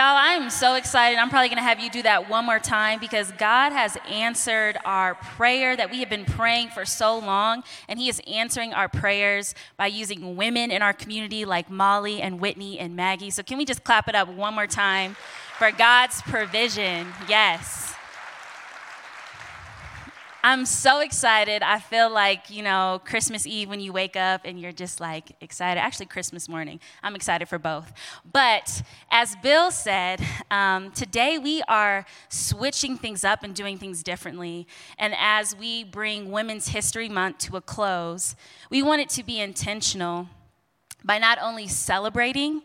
Y'all, I'm so excited. I'm probably going to have you do that one more time because God has answered our prayer that we have been praying for so long, and He is answering our prayers by using women in our community like Molly and Whitney and Maggie. So, can we just clap it up one more time for God's provision? Yes. I'm so excited. I feel like, you know, Christmas Eve when you wake up and you're just like excited. Actually, Christmas morning. I'm excited for both. But as Bill said, um, today we are switching things up and doing things differently. And as we bring Women's History Month to a close, we want it to be intentional by not only celebrating,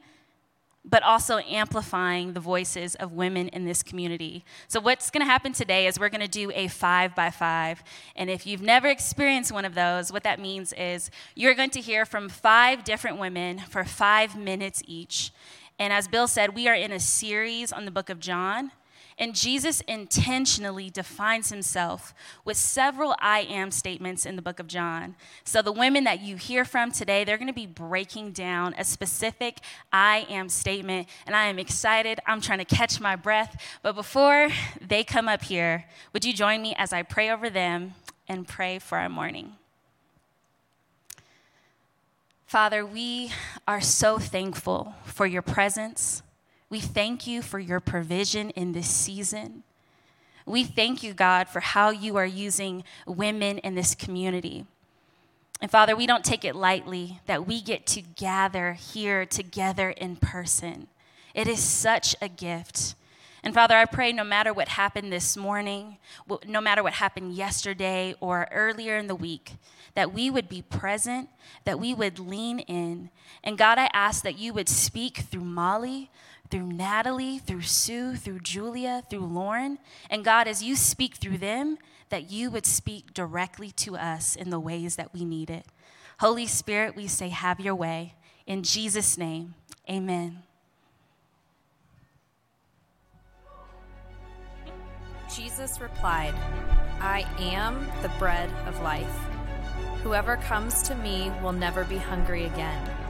but also amplifying the voices of women in this community. So, what's going to happen today is we're going to do a five by five. And if you've never experienced one of those, what that means is you're going to hear from five different women for five minutes each. And as Bill said, we are in a series on the book of John. And Jesus intentionally defines himself with several I am statements in the book of John. So the women that you hear from today, they're going to be breaking down a specific I am statement. And I am excited. I'm trying to catch my breath. But before they come up here, would you join me as I pray over them and pray for our morning? Father, we are so thankful for your presence. We thank you for your provision in this season. We thank you, God, for how you are using women in this community. And Father, we don't take it lightly that we get to gather here together in person. It is such a gift. And Father, I pray no matter what happened this morning, no matter what happened yesterday or earlier in the week, that we would be present, that we would lean in. And God, I ask that you would speak through Molly, through Natalie, through Sue, through Julia, through Lauren. And God, as you speak through them, that you would speak directly to us in the ways that we need it. Holy Spirit, we say, have your way. In Jesus' name, amen. Jesus replied, I am the bread of life. Whoever comes to me will never be hungry again.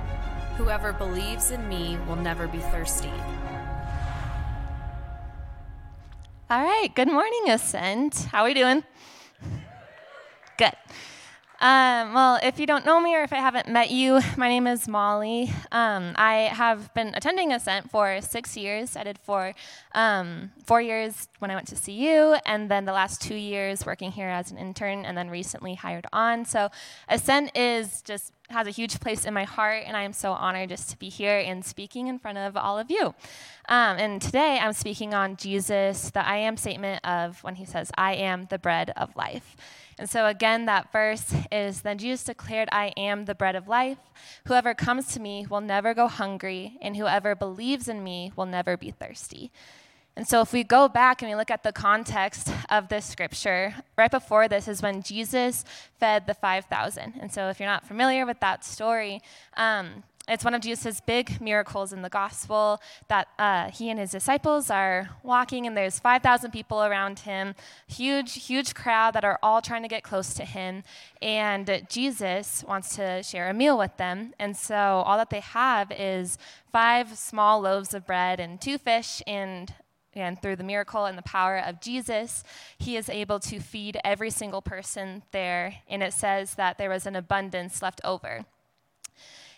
Whoever believes in me will never be thirsty. All right, good morning, Ascent. How are we doing? Good. Um, well, if you don't know me or if I haven't met you, my name is Molly. Um, I have been attending Ascent for six years. I did for um, four years when I went to CU, and then the last two years working here as an intern, and then recently hired on. So Ascent is just has a huge place in my heart, and I am so honored just to be here and speaking in front of all of you. Um, and today I'm speaking on Jesus, the I am statement of when he says, I am the bread of life. And so, again, that verse is Then Jesus declared, I am the bread of life. Whoever comes to me will never go hungry, and whoever believes in me will never be thirsty. And so, if we go back and we look at the context of this scripture, right before this is when Jesus fed the 5,000. And so, if you're not familiar with that story, um, it's one of Jesus' big miracles in the gospel that uh, he and his disciples are walking, and there's 5,000 people around him, huge, huge crowd that are all trying to get close to him. And Jesus wants to share a meal with them. And so all that they have is five small loaves of bread and two fish. And, and through the miracle and the power of Jesus, he is able to feed every single person there. And it says that there was an abundance left over.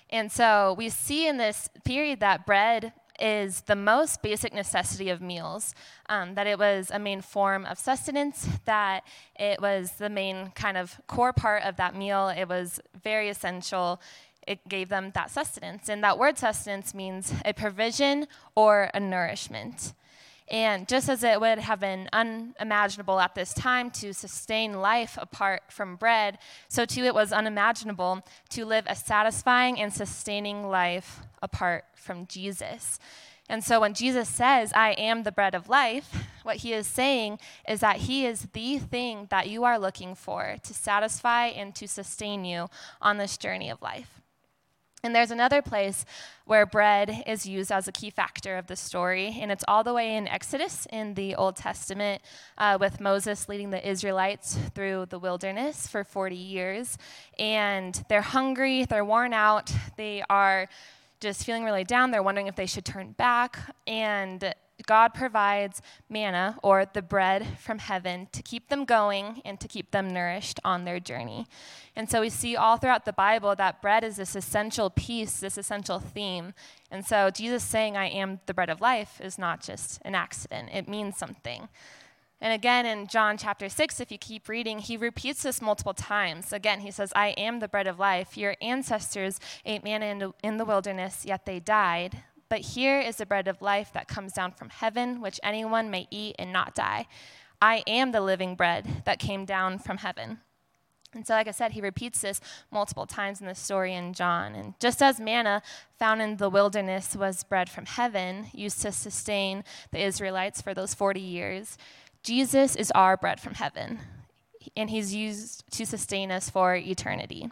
And so we see in this period that bread is the most basic necessity of meals, um, that it was a main form of sustenance, that it was the main kind of core part of that meal. It was very essential. It gave them that sustenance. And that word sustenance means a provision or a nourishment. And just as it would have been unimaginable at this time to sustain life apart from bread, so too it was unimaginable to live a satisfying and sustaining life apart from Jesus. And so when Jesus says, I am the bread of life, what he is saying is that he is the thing that you are looking for to satisfy and to sustain you on this journey of life. And there's another place where bread is used as a key factor of the story, and it's all the way in Exodus in the Old Testament, uh, with Moses leading the Israelites through the wilderness for 40 years. And they're hungry, they're worn out, they are just feeling really down. They're wondering if they should turn back. And God provides manna, or the bread from heaven, to keep them going and to keep them nourished on their journey. And so we see all throughout the Bible that bread is this essential piece, this essential theme. And so Jesus saying, I am the bread of life, is not just an accident, it means something. And again, in John chapter 6, if you keep reading, he repeats this multiple times. Again, he says, I am the bread of life. Your ancestors ate manna in the wilderness, yet they died. But here is the bread of life that comes down from heaven, which anyone may eat and not die. I am the living bread that came down from heaven. And so, like I said, he repeats this multiple times in the story in John. And just as manna found in the wilderness was bread from heaven, used to sustain the Israelites for those 40 years, Jesus is our bread from heaven. And he's used to sustain us for eternity.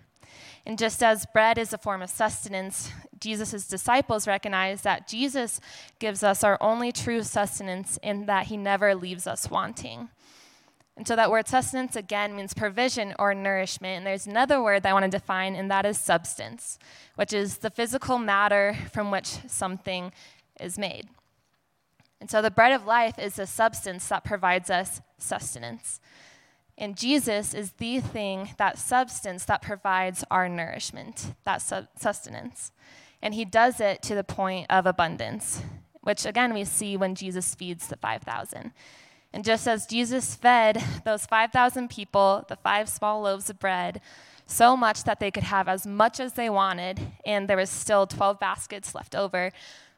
And just as bread is a form of sustenance, Jesus' disciples recognize that Jesus gives us our only true sustenance in that he never leaves us wanting. And so that word sustenance again means provision or nourishment. And there's another word that I want to define, and that is substance, which is the physical matter from which something is made. And so the bread of life is the substance that provides us sustenance. And Jesus is the thing, that substance that provides our nourishment, that sustenance. And he does it to the point of abundance, which again we see when Jesus feeds the 5,000. And just as Jesus fed those 5,000 people, the five small loaves of bread, so much that they could have as much as they wanted, and there was still 12 baskets left over,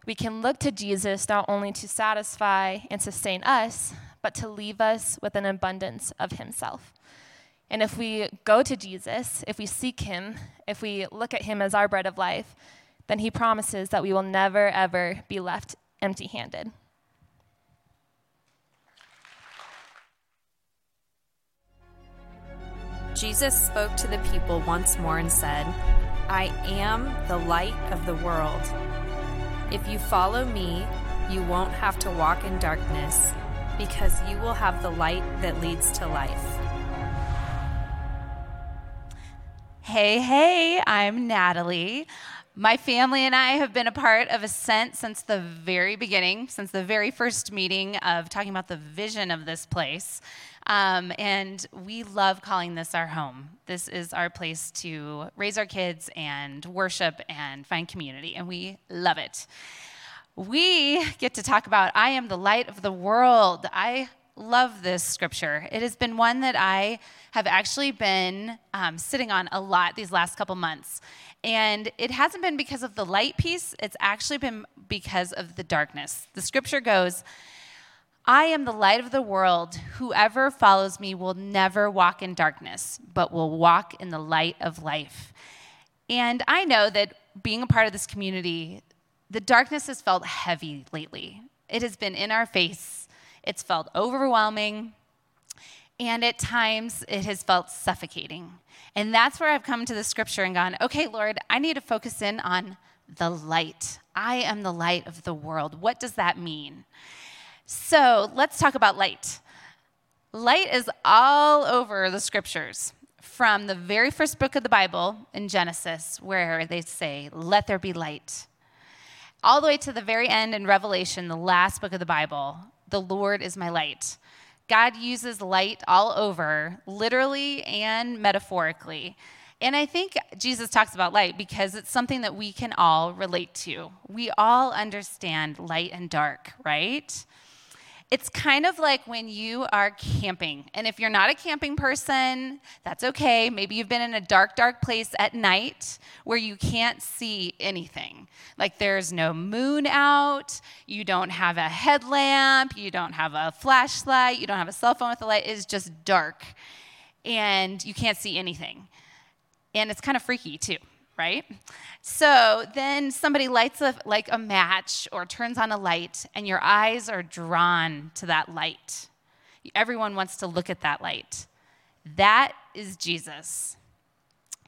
we can look to Jesus not only to satisfy and sustain us, but to leave us with an abundance of Himself. And if we go to Jesus, if we seek Him, if we look at Him as our bread of life, then He promises that we will never, ever be left empty handed. Jesus spoke to the people once more and said, I am the light of the world. If you follow me, you won't have to walk in darkness because you will have the light that leads to life. Hey, hey, I'm Natalie. My family and I have been a part of Ascent since the very beginning, since the very first meeting of talking about the vision of this place. Um, and we love calling this our home. This is our place to raise our kids and worship and find community, and we love it we get to talk about I am the light of the world. I love this scripture. It has been one that I have actually been um, sitting on a lot these last couple months. And it hasn't been because of the light piece, it's actually been because of the darkness. The scripture goes, I am the light of the world. Whoever follows me will never walk in darkness, but will walk in the light of life. And I know that being a part of this community, the darkness has felt heavy lately. It has been in our face, it's felt overwhelming, and at times it has felt suffocating. And that's where I've come to the scripture and gone, okay, Lord, I need to focus in on the light. I am the light of the world. What does that mean? So let's talk about light. Light is all over the scriptures. From the very first book of the Bible in Genesis, where they say, Let there be light all the way to the very end in Revelation, the last book of the Bible, the Lord is my light. God uses light all over, literally and metaphorically. And I think Jesus talks about light because it's something that we can all relate to. We all understand light and dark, right? It's kind of like when you are camping. And if you're not a camping person, that's okay. Maybe you've been in a dark, dark place at night where you can't see anything. Like there's no moon out, you don't have a headlamp, you don't have a flashlight, you don't have a cell phone with a light. It's just dark and you can't see anything. And it's kind of freaky too right? So then somebody lights a, like a match or turns on a light, and your eyes are drawn to that light. Everyone wants to look at that light. That is Jesus.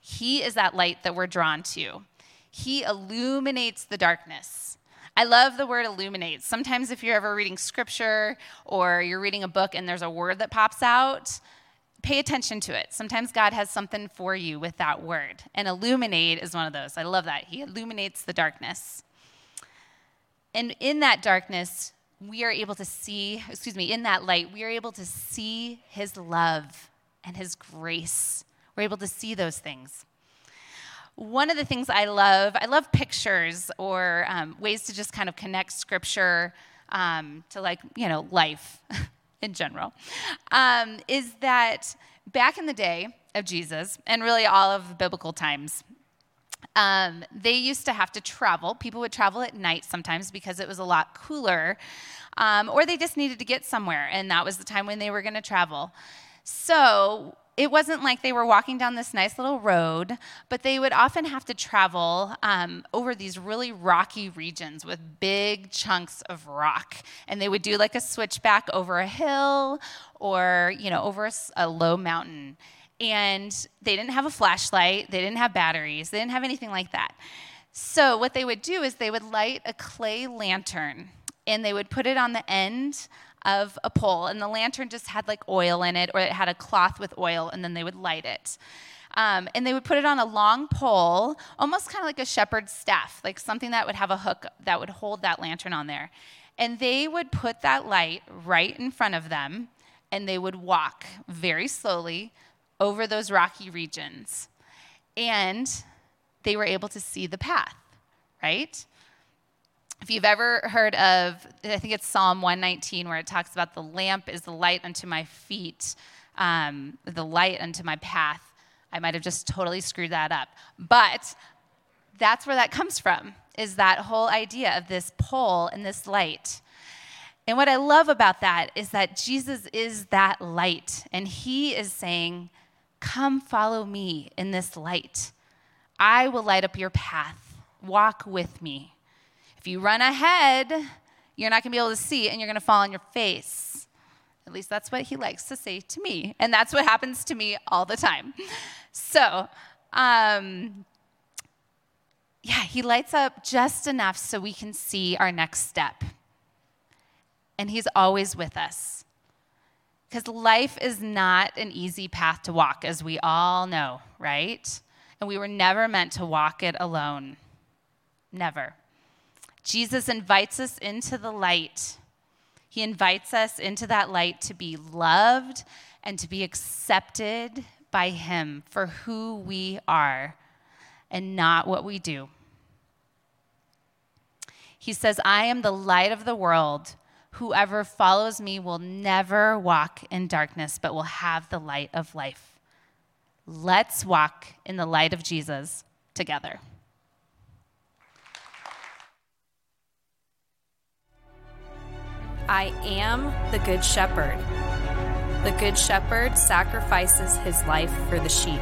He is that light that we're drawn to. He illuminates the darkness. I love the word illuminates. Sometimes, if you're ever reading scripture or you're reading a book and there's a word that pops out, pay attention to it. Sometimes God has something for you with that word. And illuminate is one of those. I love that. He illuminates the darkness. And in that darkness, we are able to see, excuse me, in that light, we are able to see his love and his grace. We're able to see those things. One of the things I love, I love pictures or um, ways to just kind of connect scripture um, to like, you know, life in general, um, is that back in the day of Jesus, and really all of biblical times, um, they used to have to travel. People would travel at night sometimes because it was a lot cooler, um, or they just needed to get somewhere, and that was the time when they were going to travel. So it wasn't like they were walking down this nice little road, but they would often have to travel um, over these really rocky regions with big chunks of rock. And they would do like a switchback over a hill or, you know, over a, a low mountain. And they didn't have a flashlight, they didn't have batteries, they didn't have anything like that. So, what they would do is they would light a clay lantern and they would put it on the end of a pole, and the lantern just had like oil in it, or it had a cloth with oil, and then they would light it. Um, and they would put it on a long pole, almost kind of like a shepherd's staff, like something that would have a hook that would hold that lantern on there. And they would put that light right in front of them, and they would walk very slowly over those rocky regions. And they were able to see the path, right? If you've ever heard of, I think it's Psalm 119, where it talks about the lamp is the light unto my feet, um, the light unto my path. I might have just totally screwed that up. But that's where that comes from, is that whole idea of this pole and this light. And what I love about that is that Jesus is that light, and he is saying, Come follow me in this light. I will light up your path. Walk with me. If you run ahead, you're not going to be able to see and you're going to fall on your face. At least that's what he likes to say to me. And that's what happens to me all the time. So, um, yeah, he lights up just enough so we can see our next step. And he's always with us. Because life is not an easy path to walk, as we all know, right? And we were never meant to walk it alone. Never. Jesus invites us into the light. He invites us into that light to be loved and to be accepted by Him for who we are and not what we do. He says, I am the light of the world. Whoever follows me will never walk in darkness, but will have the light of life. Let's walk in the light of Jesus together. I am the Good Shepherd. The Good Shepherd sacrifices his life for the sheep.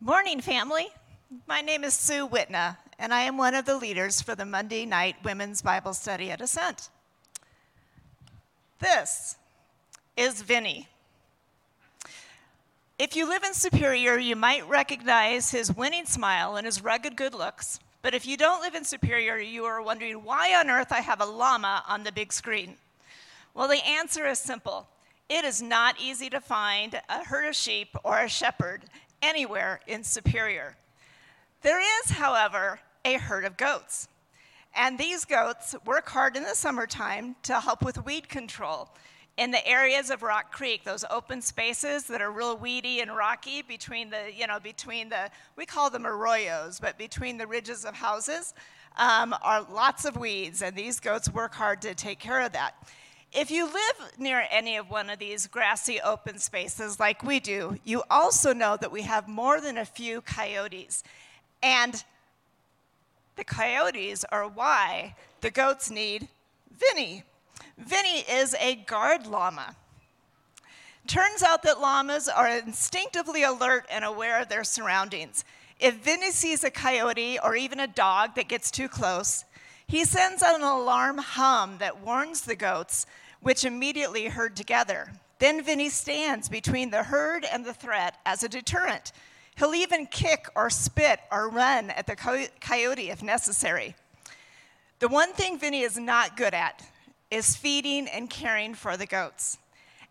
Morning, family. My name is Sue Whitna, and I am one of the leaders for the Monday night Women's Bible Study at Ascent. This is Vinny. If you live in Superior, you might recognize his winning smile and his rugged good looks. But if you don't live in Superior, you are wondering why on earth I have a llama on the big screen. Well, the answer is simple. It is not easy to find a herd of sheep or a shepherd anywhere in Superior. There is, however, a herd of goats. And these goats work hard in the summertime to help with weed control in the areas of Rock Creek, those open spaces that are real weedy and rocky between the, you know, between the, we call them arroyos, but between the ridges of houses um, are lots of weeds, and these goats work hard to take care of that. If you live near any of one of these grassy open spaces like we do, you also know that we have more than a few coyotes. And the coyotes are why the goats need Vinny. Vinny is a guard llama. Turns out that llamas are instinctively alert and aware of their surroundings. If Vinny sees a coyote or even a dog that gets too close, he sends out an alarm hum that warns the goats, which immediately herd together. Then Vinny stands between the herd and the threat as a deterrent. He'll even kick or spit or run at the coyote if necessary. The one thing Vinny is not good at is feeding and caring for the goats.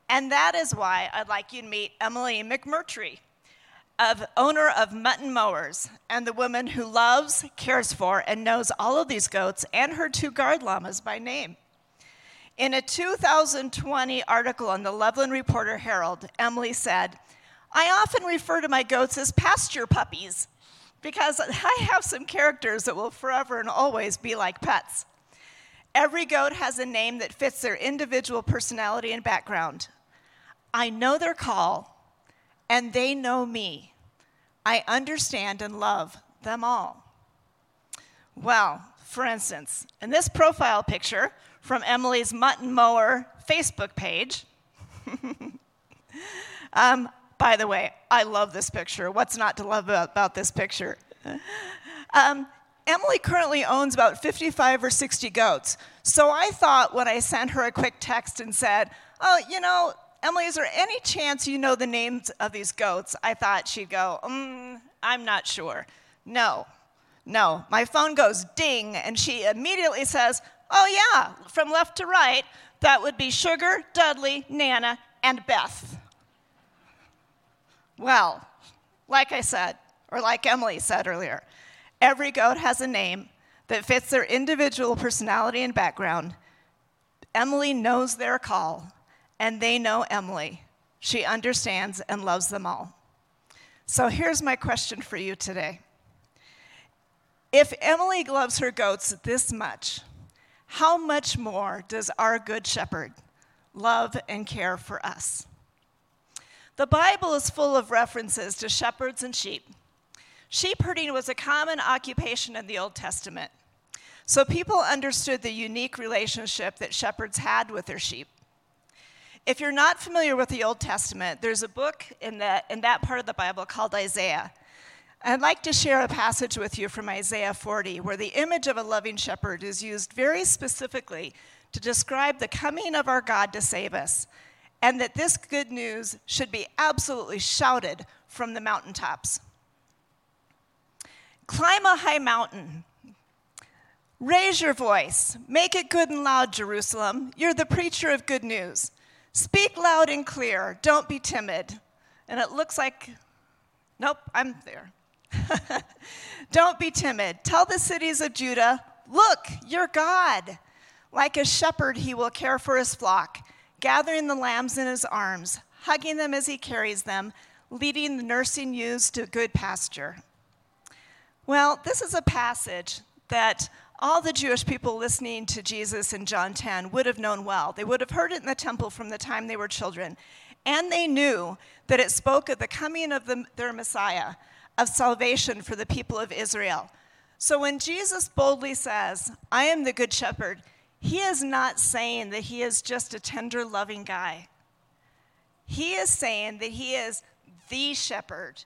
And that is why I'd like you to meet Emily McMurtry, of owner of Mutton Mowers, and the woman who loves, cares for, and knows all of these goats and her two guard llamas by name. In a 2020 article in the Loveland Reporter Herald, Emily said, I often refer to my goats as pasture puppies because I have some characters that will forever and always be like pets. Every goat has a name that fits their individual personality and background. I know their call, and they know me. I understand and love them all. Well, for instance, in this profile picture from Emily's Mutton Mower Facebook page, um, by the way, I love this picture. What's not to love about, this picture? Um, Emily currently owns about 55 or 60 goats. So I thought when I sent her a quick text and said, Oh, you know, Emily, is there any chance you know the names of these goats? I thought she'd go, mm, I'm not sure. No, no. My phone goes ding, and she immediately says, Oh, yeah, from left to right, that would be Sugar, Dudley, Nana, and Beth. Well, like I said, or like Emily said earlier, every goat has a name that fits their individual personality and background. Emily knows their call, and they know Emily. She understands and loves them all. So here's my question for you today. If Emily loves her goats this much, how much more does our Good Shepherd love and care for us? The Bible is full of references to shepherds and sheep. Sheep herding was a common occupation in the Old Testament. So people understood the unique relationship that shepherds had with their sheep. If you're not familiar with the Old Testament, there's a book in, the, in that part of the Bible called Isaiah. I'd like to share a passage with you from Isaiah 40, where the image of a loving shepherd is used very specifically to describe the coming of our God to save us and that this good news should be absolutely shouted from the mountaintops. Climb a high mountain. Raise your voice. Make it good and loud, Jerusalem. You're the preacher of good news. Speak loud and clear. Don't be timid. And it looks like, nope, I'm there. Don't be timid. Tell the cities of Judah, look, your God. Like a shepherd, he will care for his flock gathering the lambs in his arms, hugging them as he carries them, leading the nursing ewes to good pasture. Well, this is a passage that all the Jewish people listening to Jesus in John 10 would have known well. They would have heard it in the temple from the time they were children. And they knew that it spoke of the coming of the, their Messiah, of salvation for the people of Israel. So when Jesus boldly says, I am the good shepherd, he is not saying that he is just a tender, loving guy. He is saying that he is the shepherd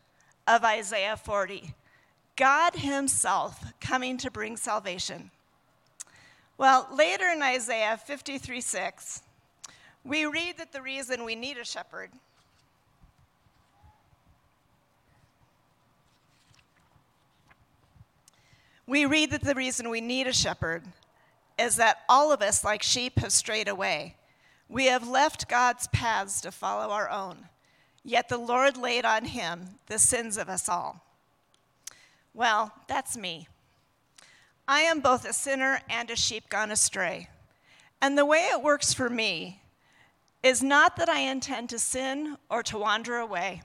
of Isaiah 40, God Himself coming to bring salvation. Well, later in Isaiah 53 6, we read that the reason we need a shepherd we read that the reason we need a shepherd is that all of us, like sheep, have strayed away. We have left God's paths to follow our own, yet the Lord laid on him the sins of us all. Well, that's me. I am both a sinner and a sheep gone astray. And the way it works for me is not that I intend to sin or to wander away.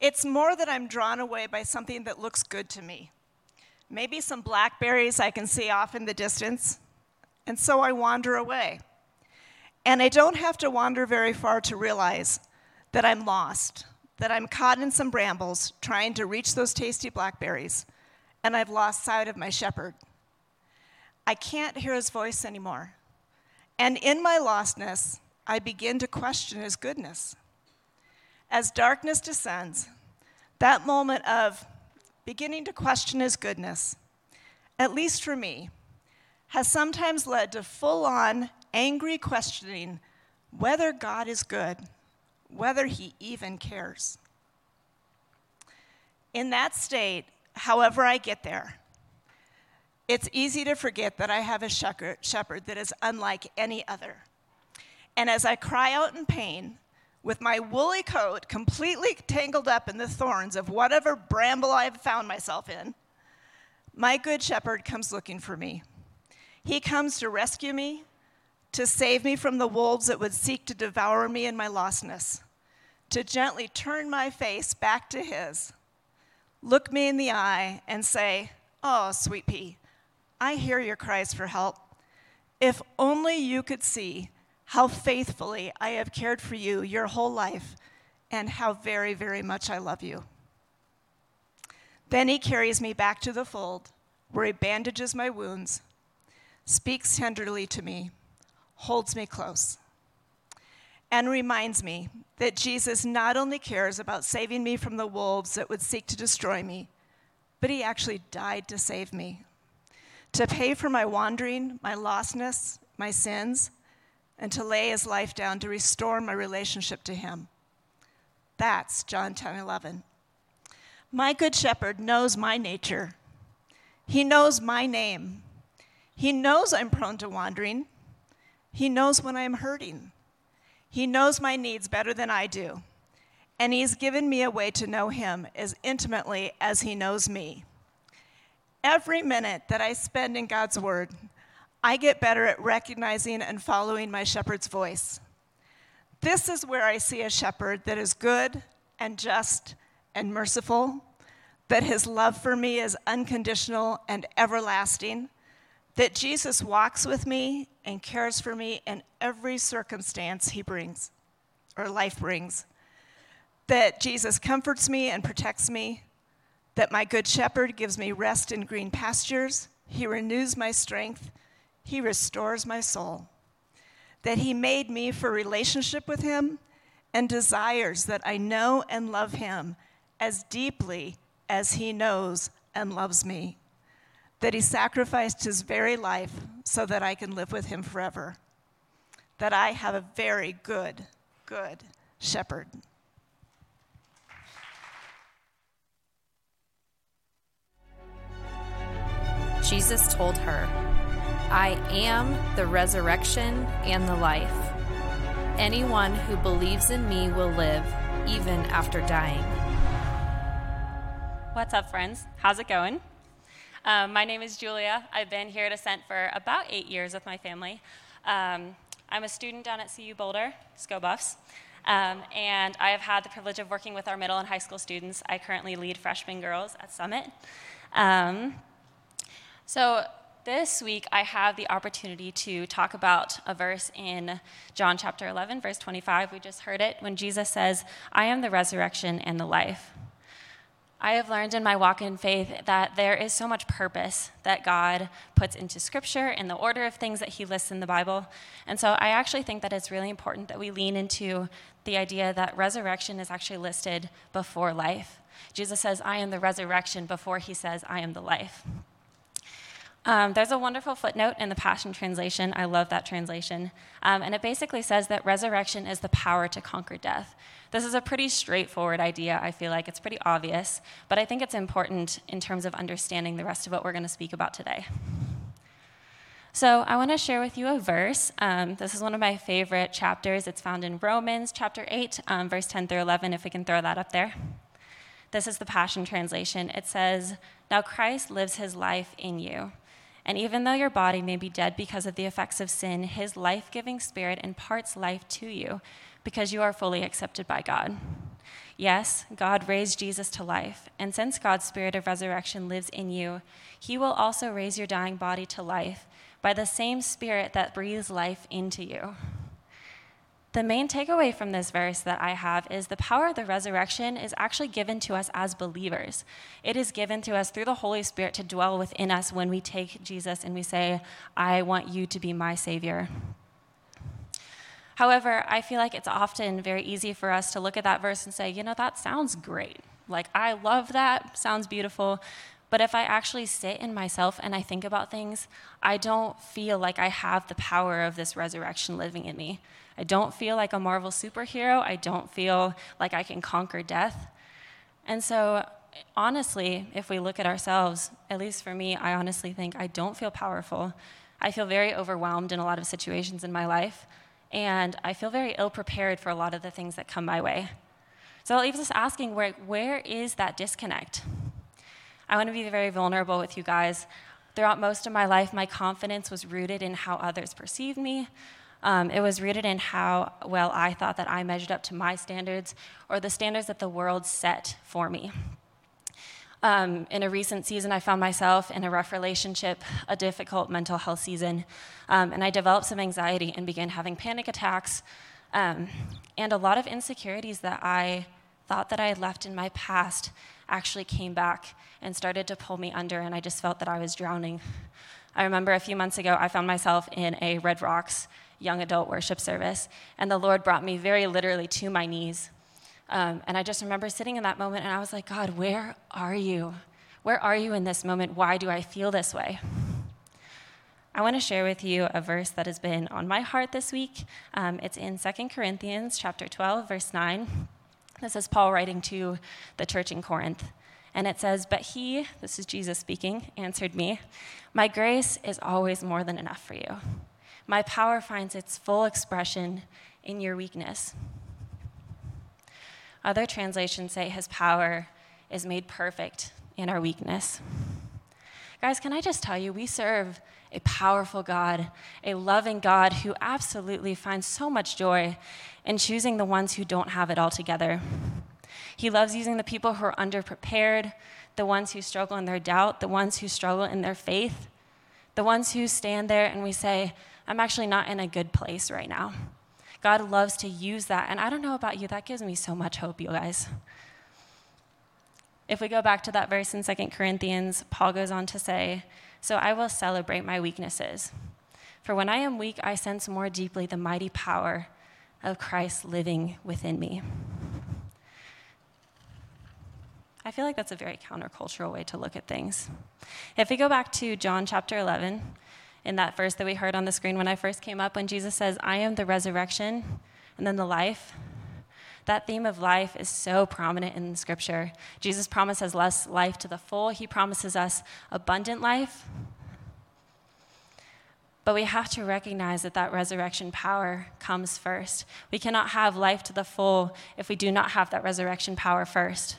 It's more that I'm drawn away by something that looks good to me. Maybe some blackberries I can see off in the distance and so I wander away. And I don't have to wander very far to realize that I'm lost, that I'm caught in some brambles trying to reach those tasty blackberries, and I've lost sight of my shepherd. I can't hear his voice anymore. And in my lostness, I begin to question his goodness. As darkness descends, that moment of beginning to question his goodness, at least for me, has sometimes led to full on angry questioning whether God is good, whether he even cares. In that state, however I get there, it's easy to forget that I have a shepherd that is unlike any other. And as I cry out in pain, with my woolly coat completely tangled up in the thorns of whatever bramble I have found myself in, my good shepherd comes looking for me. He comes to rescue me, to save me from the wolves that would seek to devour me in my lostness, to gently turn my face back to his, look me in the eye, and say, Oh, sweet pea, I hear your cries for help. If only you could see how faithfully I have cared for you your whole life and how very, very much I love you. Then he carries me back to the fold where he bandages my wounds, speaks tenderly to me, holds me close, and reminds me that Jesus not only cares about saving me from the wolves that would seek to destroy me, but he actually died to save me, to pay for my wandering, my lostness, my sins, and to lay his life down to restore my relationship to him. That's John 10 11. My good shepherd knows my nature. He knows my name. He knows I'm prone to wandering. He knows when I'm hurting. He knows my needs better than I do. And He's given me a way to know Him as intimately as He knows me. Every minute that I spend in God's Word, I get better at recognizing and following my shepherd's voice. This is where I see a shepherd that is good and just and merciful, that his love for me is unconditional and everlasting, that Jesus walks with me and cares for me in every circumstance he brings or life brings, that Jesus comforts me and protects me, that my good shepherd gives me rest in green pastures, he renews my strength, he restores my soul, that he made me for relationship with him and desires that I know and love him as deeply as he knows and loves me, that he sacrificed his very life so that I can live with him forever, that I have a very good, good shepherd. Jesus told her, I am the resurrection and the life. Anyone who believes in me will live even after dying. What's up, friends? How's it going? Um, my name is Julia. I've been here at Ascent for about eight years with my family. Um, I'm a student down at CU Boulder, Sko Buffs, um, and I have had the privilege of working with our middle and high school students. I currently lead freshman girls at Summit. Um, so this week I have the opportunity to talk about a verse in John chapter 11, verse 25. We just heard it when Jesus says, I am the resurrection and the life. I have learned in my walk in faith that there is so much purpose that God puts into Scripture and the order of things that He lists in the Bible. And so I actually think that it's really important that we lean into the idea that resurrection is actually listed before life. Jesus says, I am the resurrection, before He says, I am the life. Um, there's a wonderful footnote in the Passion Translation. I love that translation. Um, and it basically says that resurrection is the power to conquer death. This is a pretty straightforward idea, I feel like. It's pretty obvious, but I think it's important in terms of understanding the rest of what we're going to speak about today. So, I want to share with you a verse. Um, this is one of my favorite chapters. It's found in Romans chapter 8, um, verse 10 through 11, if we can throw that up there. This is the Passion Translation. It says, Now Christ lives his life in you. And even though your body may be dead because of the effects of sin, his life giving spirit imparts life to you because you are fully accepted by God. Yes, God raised Jesus to life, and since God's spirit of resurrection lives in you, he will also raise your dying body to life by the same spirit that breathes life into you. The main takeaway from this verse that I have is the power of the resurrection is actually given to us as believers. It is given to us through the Holy Spirit to dwell within us when we take Jesus and we say, I want you to be my Savior. However, I feel like it's often very easy for us to look at that verse and say, you know, that sounds great. Like, I love that, sounds beautiful. But if I actually sit in myself and I think about things, I don't feel like I have the power of this resurrection living in me. I don't feel like a Marvel superhero. I don't feel like I can conquer death. And so honestly, if we look at ourselves, at least for me, I honestly think I don't feel powerful. I feel very overwhelmed in a lot of situations in my life, and I feel very ill prepared for a lot of the things that come my way. So it leaves us asking where, where is that disconnect? I want to be very vulnerable with you guys. Throughout most of my life, my confidence was rooted in how others perceived me. Um, it was rooted in how well I thought that I measured up to my standards or the standards that the world set for me. Um, in a recent season, I found myself in a rough relationship, a difficult mental health season, um, and I developed some anxiety and began having panic attacks um, and a lot of insecurities that I thought that I had left in my past actually came back and started to pull me under, and I just felt that I was drowning. I remember a few months ago, I found myself in a Red Rocks young adult worship service, and the Lord brought me very literally to my knees. Um, and I just remember sitting in that moment, and I was like, God, where are you? Where are you in this moment? Why do I feel this way? I want to share with you a verse that has been on my heart this week. Um, it's in 2 Corinthians chapter 12, verse 9. This is Paul writing to the church in Corinth. And it says, But he, this is Jesus speaking, answered me, My grace is always more than enough for you. My power finds its full expression in your weakness. Other translations say his power is made perfect in our weakness. Guys, can I just tell you, we serve a powerful God, a loving God who absolutely finds so much joy in choosing the ones who don't have it all together. He loves using the people who are underprepared, the ones who struggle in their doubt, the ones who struggle in their faith, the ones who stand there and we say, I'm actually not in a good place right now. God loves to use that. And I don't know about you, that gives me so much hope, you guys. If we go back to that verse in 2 Corinthians, Paul goes on to say, So I will celebrate my weaknesses. For when I am weak, I sense more deeply the mighty power of Christ living within me. I feel like that's a very countercultural way to look at things. If we go back to John chapter 11, in that verse that we heard on the screen when I first came up, when Jesus says, I am the resurrection and then the life, that theme of life is so prominent in the Scripture. Jesus promises us life to the full, He promises us abundant life. But we have to recognize that that resurrection power comes first. We cannot have life to the full if we do not have that resurrection power first.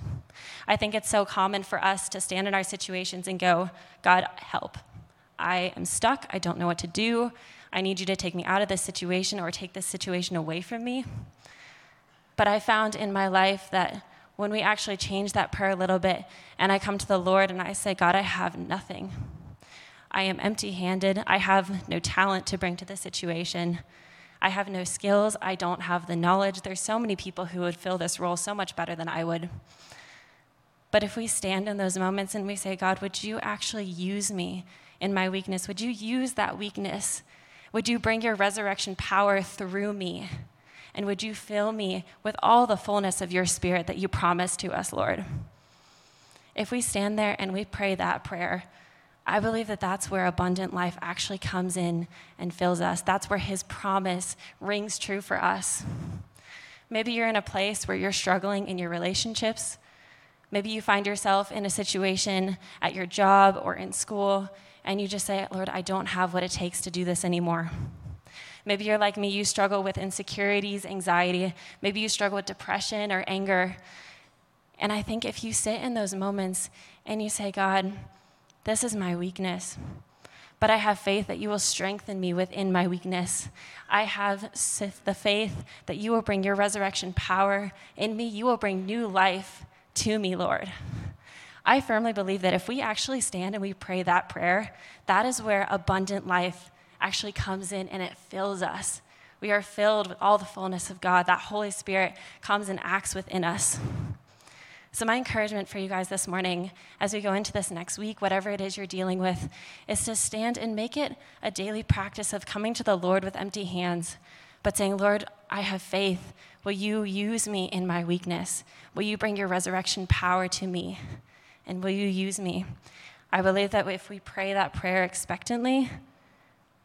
I think it's so common for us to stand in our situations and go, God, help. I am stuck. I don't know what to do. I need you to take me out of this situation or take this situation away from me. But I found in my life that when we actually change that prayer a little bit and I come to the Lord and I say, God, I have nothing. I am empty handed. I have no talent to bring to the situation. I have no skills. I don't have the knowledge. There's so many people who would fill this role so much better than I would. But if we stand in those moments and we say, God, would you actually use me in my weakness? Would you use that weakness? Would you bring your resurrection power through me? And would you fill me with all the fullness of your spirit that you promised to us, Lord? If we stand there and we pray that prayer, I believe that that's where abundant life actually comes in and fills us. That's where his promise rings true for us. Maybe you're in a place where you're struggling in your relationships. Maybe you find yourself in a situation at your job or in school, and you just say, Lord, I don't have what it takes to do this anymore. Maybe you're like me, you struggle with insecurities, anxiety. Maybe you struggle with depression or anger. And I think if you sit in those moments and you say, God, this is my weakness, but I have faith that you will strengthen me within my weakness. I have the faith that you will bring your resurrection power in me. You will bring new life to me, Lord. I firmly believe that if we actually stand and we pray that prayer, that is where abundant life actually comes in and it fills us. We are filled with all the fullness of God. That Holy Spirit comes and acts within us. So, my encouragement for you guys this morning as we go into this next week, whatever it is you're dealing with, is to stand and make it a daily practice of coming to the Lord with empty hands, but saying, Lord, I have faith. Will you use me in my weakness? Will you bring your resurrection power to me? And will you use me? I believe that if we pray that prayer expectantly,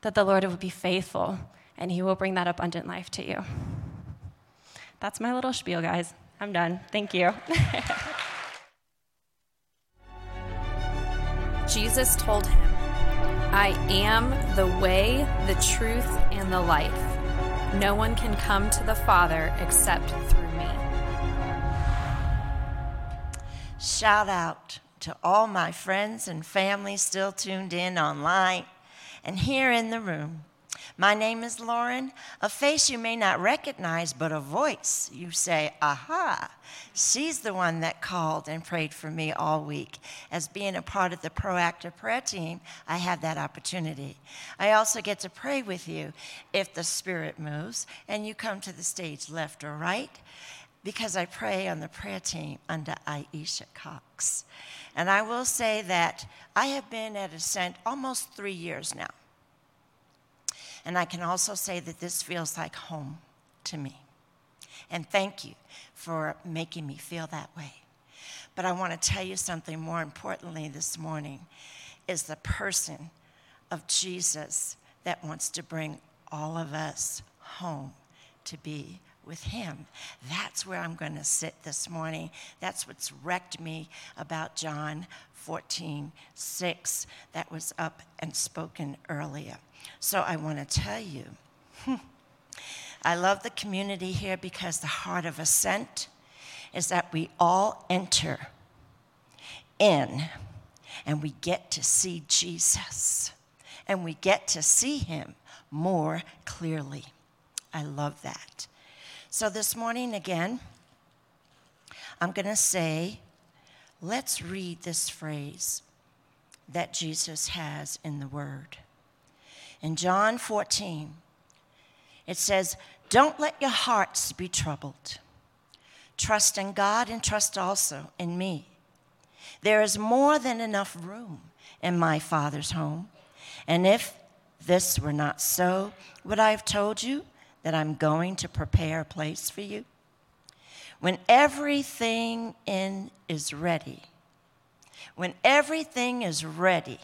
that the Lord will be faithful and he will bring that abundant life to you. That's my little spiel, guys. I'm done. Thank you. Jesus told him, I am the way, the truth, and the life. No one can come to the Father except through Shout out to all my friends and family still tuned in online and here in the room. My name is Lauren, a face you may not recognize, but a voice you say, aha. She's the one that called and prayed for me all week. As being a part of the proactive prayer team, I have that opportunity. I also get to pray with you if the Spirit moves and you come to the stage left or right, because I pray on the prayer team under Aisha Cox. And I will say that I have been at Ascent almost three years now. And I can also say that this feels like home to me. And thank you for making me feel that way. But I want to tell you something more importantly this morning is the person of Jesus that wants to bring all of us home to be with him. That's where I'm going to sit this morning. That's what's wrecked me about John 14, 6, that was up and spoken earlier. So I want to tell you, hmm, I love the community here because the heart of ascent is that we all enter in and we get to see Jesus and we get to see him more clearly. I love that. So this morning again, I'm going to say, let's read this phrase that Jesus has in the Word. In John 14, it says, Don't let your hearts be troubled. Trust in God and trust also in me. There is more than enough room in my Father's home. And if this were not so, would I have told you that I'm going to prepare a place for you? When everything in is ready, when everything is ready,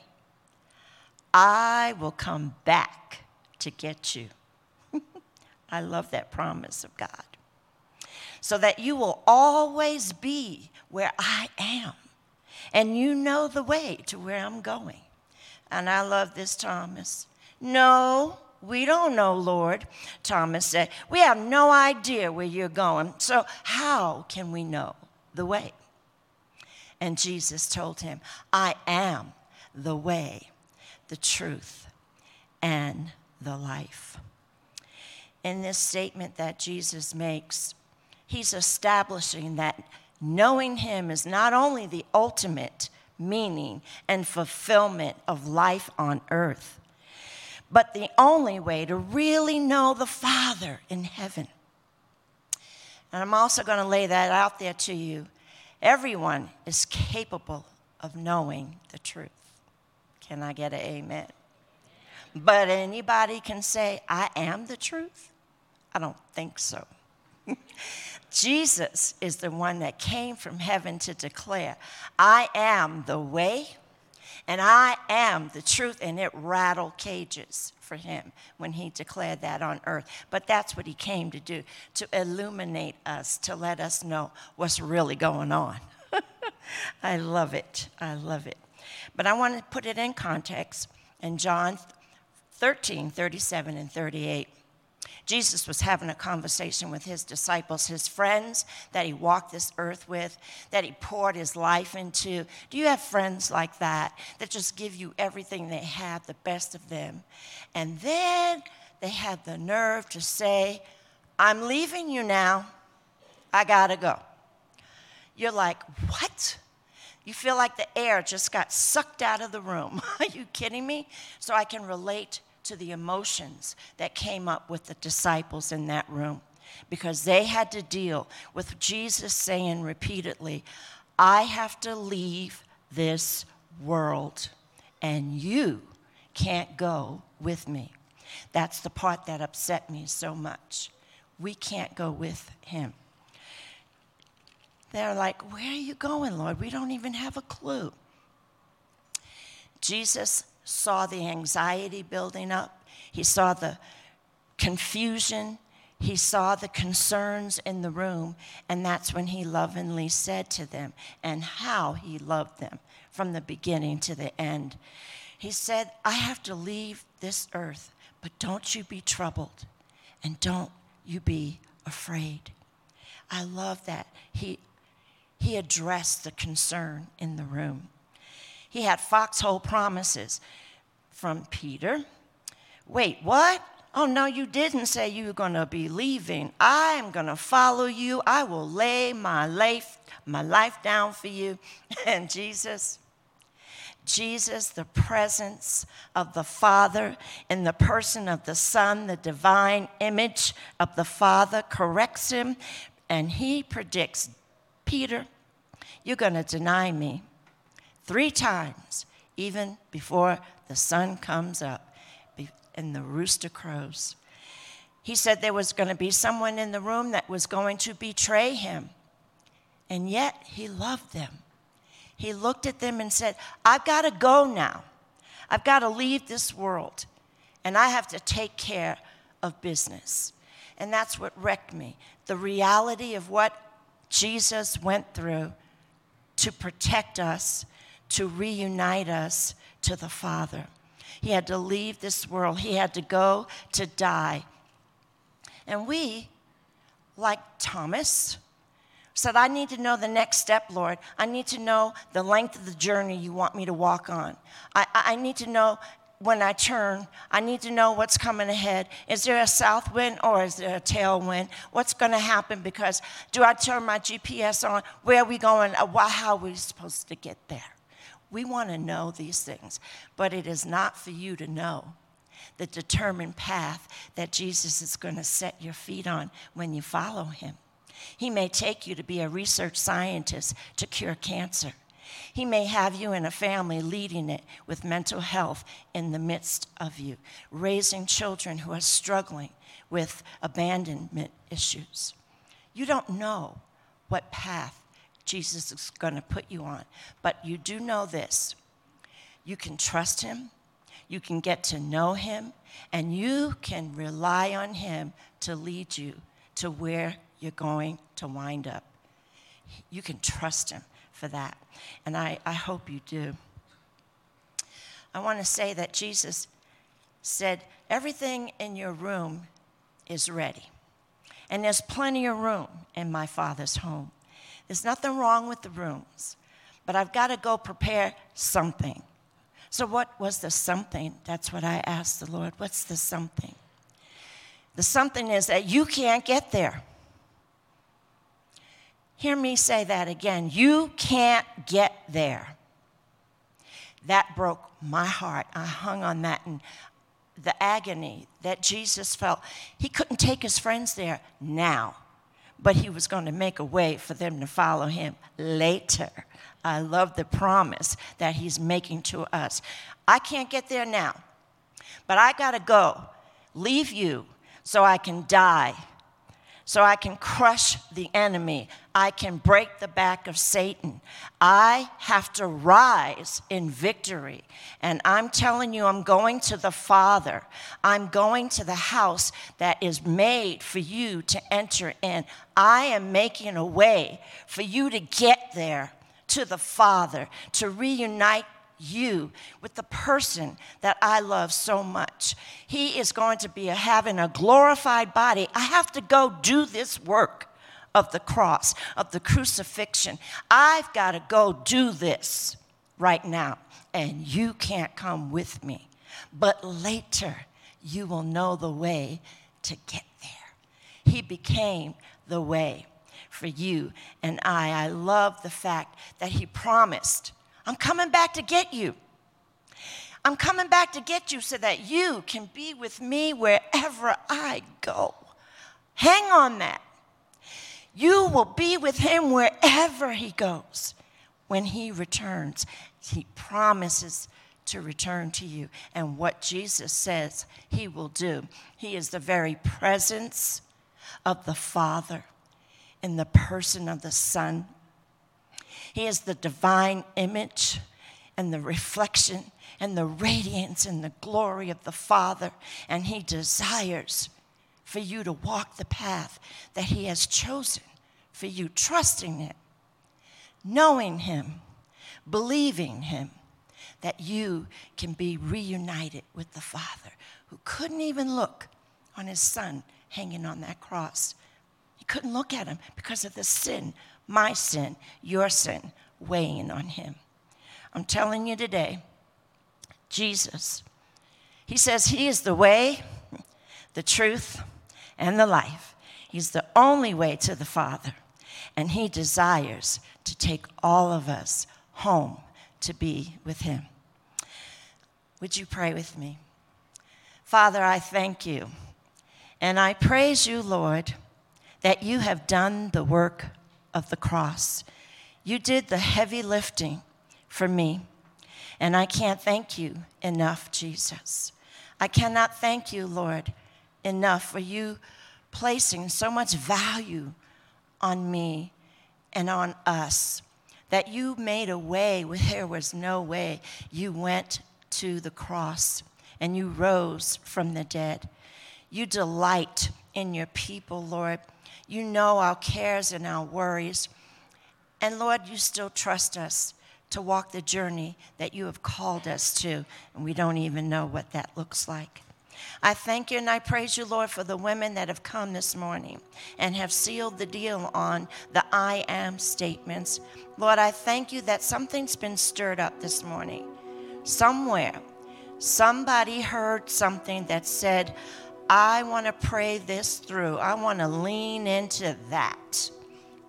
I will come back to get you. I love that promise of God. So that you will always be where I am, and you know the way to where I'm going. And I love this, Thomas. No, we don't know, Lord, Thomas said. We have no idea where you're going. So, how can we know the way? And Jesus told him, I am the way, the truth, and the life. In this statement that Jesus makes, he's establishing that knowing him is not only the ultimate meaning and fulfillment of life on earth, but the only way to really know the Father in heaven. And I'm also going to lay that out there to you. Everyone is capable of knowing the truth. Can I get an amen? But anybody can say, I am the truth? I don't think so. Jesus is the one that came from heaven to declare, I am the way and I am the truth. And it rattled cages for him when he declared that on earth. But that's what he came to do to illuminate us, to let us know what's really going on. I love it. I love it. But I want to put it in context in John 13, 37, and 38. Jesus was having a conversation with his disciples, his friends that he walked this earth with, that he poured his life into. Do you have friends like that that just give you everything they have, the best of them? And then they had the nerve to say, I'm leaving you now. I gotta go. You're like, what? You feel like the air just got sucked out of the room. Are you kidding me? So I can relate to the emotions that came up with the disciples in that room because they had to deal with Jesus saying repeatedly, I have to leave this world and you can't go with me. That's the part that upset me so much. We can't go with him. They're like, Where are you going, Lord? We don't even have a clue. Jesus saw the anxiety building up, he saw the confusion, he saw the concerns in the room, and that's when he lovingly said to them, and how he loved them from the beginning to the end. He said, I have to leave this earth, but don't you be troubled, and don't you be afraid. I love that. He, he addressed the concern in the room. He had foxhole promises from Peter. Wait, what? Oh, no, you didn't say you were going to be leaving. I am going to follow you. I will lay my life, my life down for you. And Jesus, Jesus, the presence of the Father in the person of the Son, the divine image of the Father, corrects him, and he predicts Peter, you're going to deny me three times, even before the sun comes up and the rooster crows. He said there was going to be someone in the room that was going to betray him. And yet he loved them. He looked at them and said, I've got to go now. I've got to leave this world. And I have to take care of business. And that's what wrecked me. The reality of what Jesus went through to protect us, to reunite us to the Father. He had to leave this world, he had to go to die. And we, like Thomas, said, I need to know the next step, Lord. I need to know the length of the journey you want me to walk on. I, I need to know when I turn, I need to know what's coming ahead. Is there a south wind or is there a tailwind? What's going to happen? Because do I turn my GPS on? Where are we going? How are we supposed to get there? We want to know these things, but it is not for you to know the determined path that Jesus is going to set your feet on when you follow him. He may take you to be a research scientist to cure cancer. He may have you in a family leading it with mental health in the midst of you, raising children who are struggling with abandonment issues. You don't know what path Jesus is going to put you on. But you do know this you can trust him, you can get to know him, and you can rely on him to lead you to where you're going to wind up. You can trust him for that. And I, I hope you do. I want to say that Jesus said, Everything in your room is ready. And there's plenty of room in my Father's home. There's nothing wrong with the rooms, but I've got to go prepare something. So, what was the something? That's what I asked the Lord. What's the something? The something is that you can't get there. Hear me say that again. You can't get there. That broke my heart. I hung on that and the agony that Jesus felt. He couldn't take his friends there now but he was going to make a way for them to follow him later. I love the promise that he's making to us. I can't get there now, but I got to go, leave you so I can die so I can crush the enemy. I can break the back of Satan. I have to rise in victory. And I'm telling you, I'm going to the Father. I'm going to the house that is made for you to enter in. I am making a way for you to get there to the Father, to reunite you with the person that I love so much. He is going to be having a glorified body. I have to go do this work of the cross, of the crucifixion. I've got to go do this right now, and you can't come with me. But later, you will know the way to get there. He became the way for you and I. I love the fact that He promised I'm coming back to get you. I'm coming back to get you so that you can be with me wherever I go. Hang on that. You will be with him wherever he goes. When he returns, he promises to return to you. And what Jesus says he will do, he is the very presence of the Father in the person of the Son he is the divine image and the reflection and the radiance and the glory of the Father, and He desires for you to walk the path that He has chosen for you, trusting Him, knowing Him, believing Him, that you can be reunited with the Father who couldn't even look on His Son hanging on that cross. He couldn't look at Him because of the sin, my sin, your sin, weighing on Him. I'm telling you today, Jesus, He says He is the way, the truth, and the life. He's the only way to the Father. And He desires to take all of us home to be with Him. Would you pray with me? Father, I thank you. And I praise you, Lord, that you have done the work of the cross. You did the heavy lifting for me. And I can't thank you enough, Jesus. I cannot thank you, Lord, enough for you placing so much value on me and on us that you made a way where there was no way. You went to the cross and you rose from the dead. You delight in your people, Lord. You know our cares and our worries. And Lord, you still trust us to walk the journey that you have called us to, and we don't even know what that looks like. I thank you and I praise you, Lord, for the women that have come this morning and have sealed the deal on the I am statements. Lord, I thank you that something's been stirred up this morning. Somewhere, somebody heard something that said, I want to pray this through. I want to lean into that.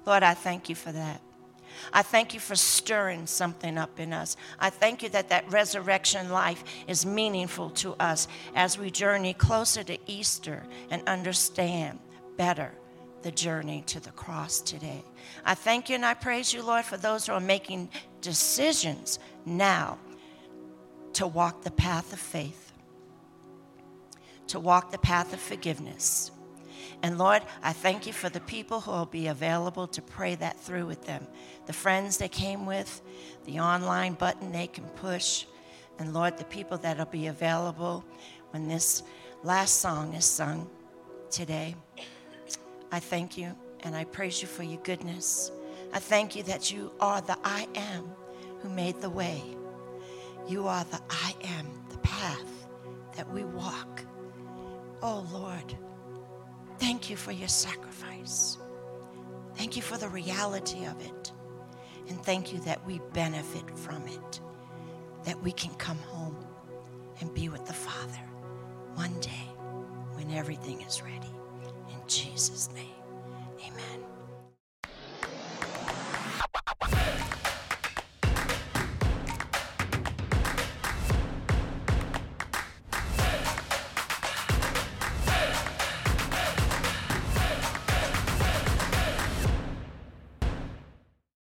Lord, I thank you for that. I thank you for stirring something up in us. I thank you that that resurrection life is meaningful to us as we journey closer to Easter and understand better the journey to the cross today. I thank you and I praise you, Lord, for those who are making decisions now to walk the path of faith, to walk the path of forgiveness and Lord, I thank you for the people who will be available to pray that through with them. The friends they came with, the online button they can push. And Lord, the people that'll be available when this last song is sung today. I thank you and I praise you for your goodness. I thank you that you are the I am who made the way. You are the I am, the path that we walk. Oh Lord. Thank you for your sacrifice. Thank you for the reality of it. And thank you that we benefit from it, that we can come home and be with the Father one day when everything is ready. In Jesus' name, amen.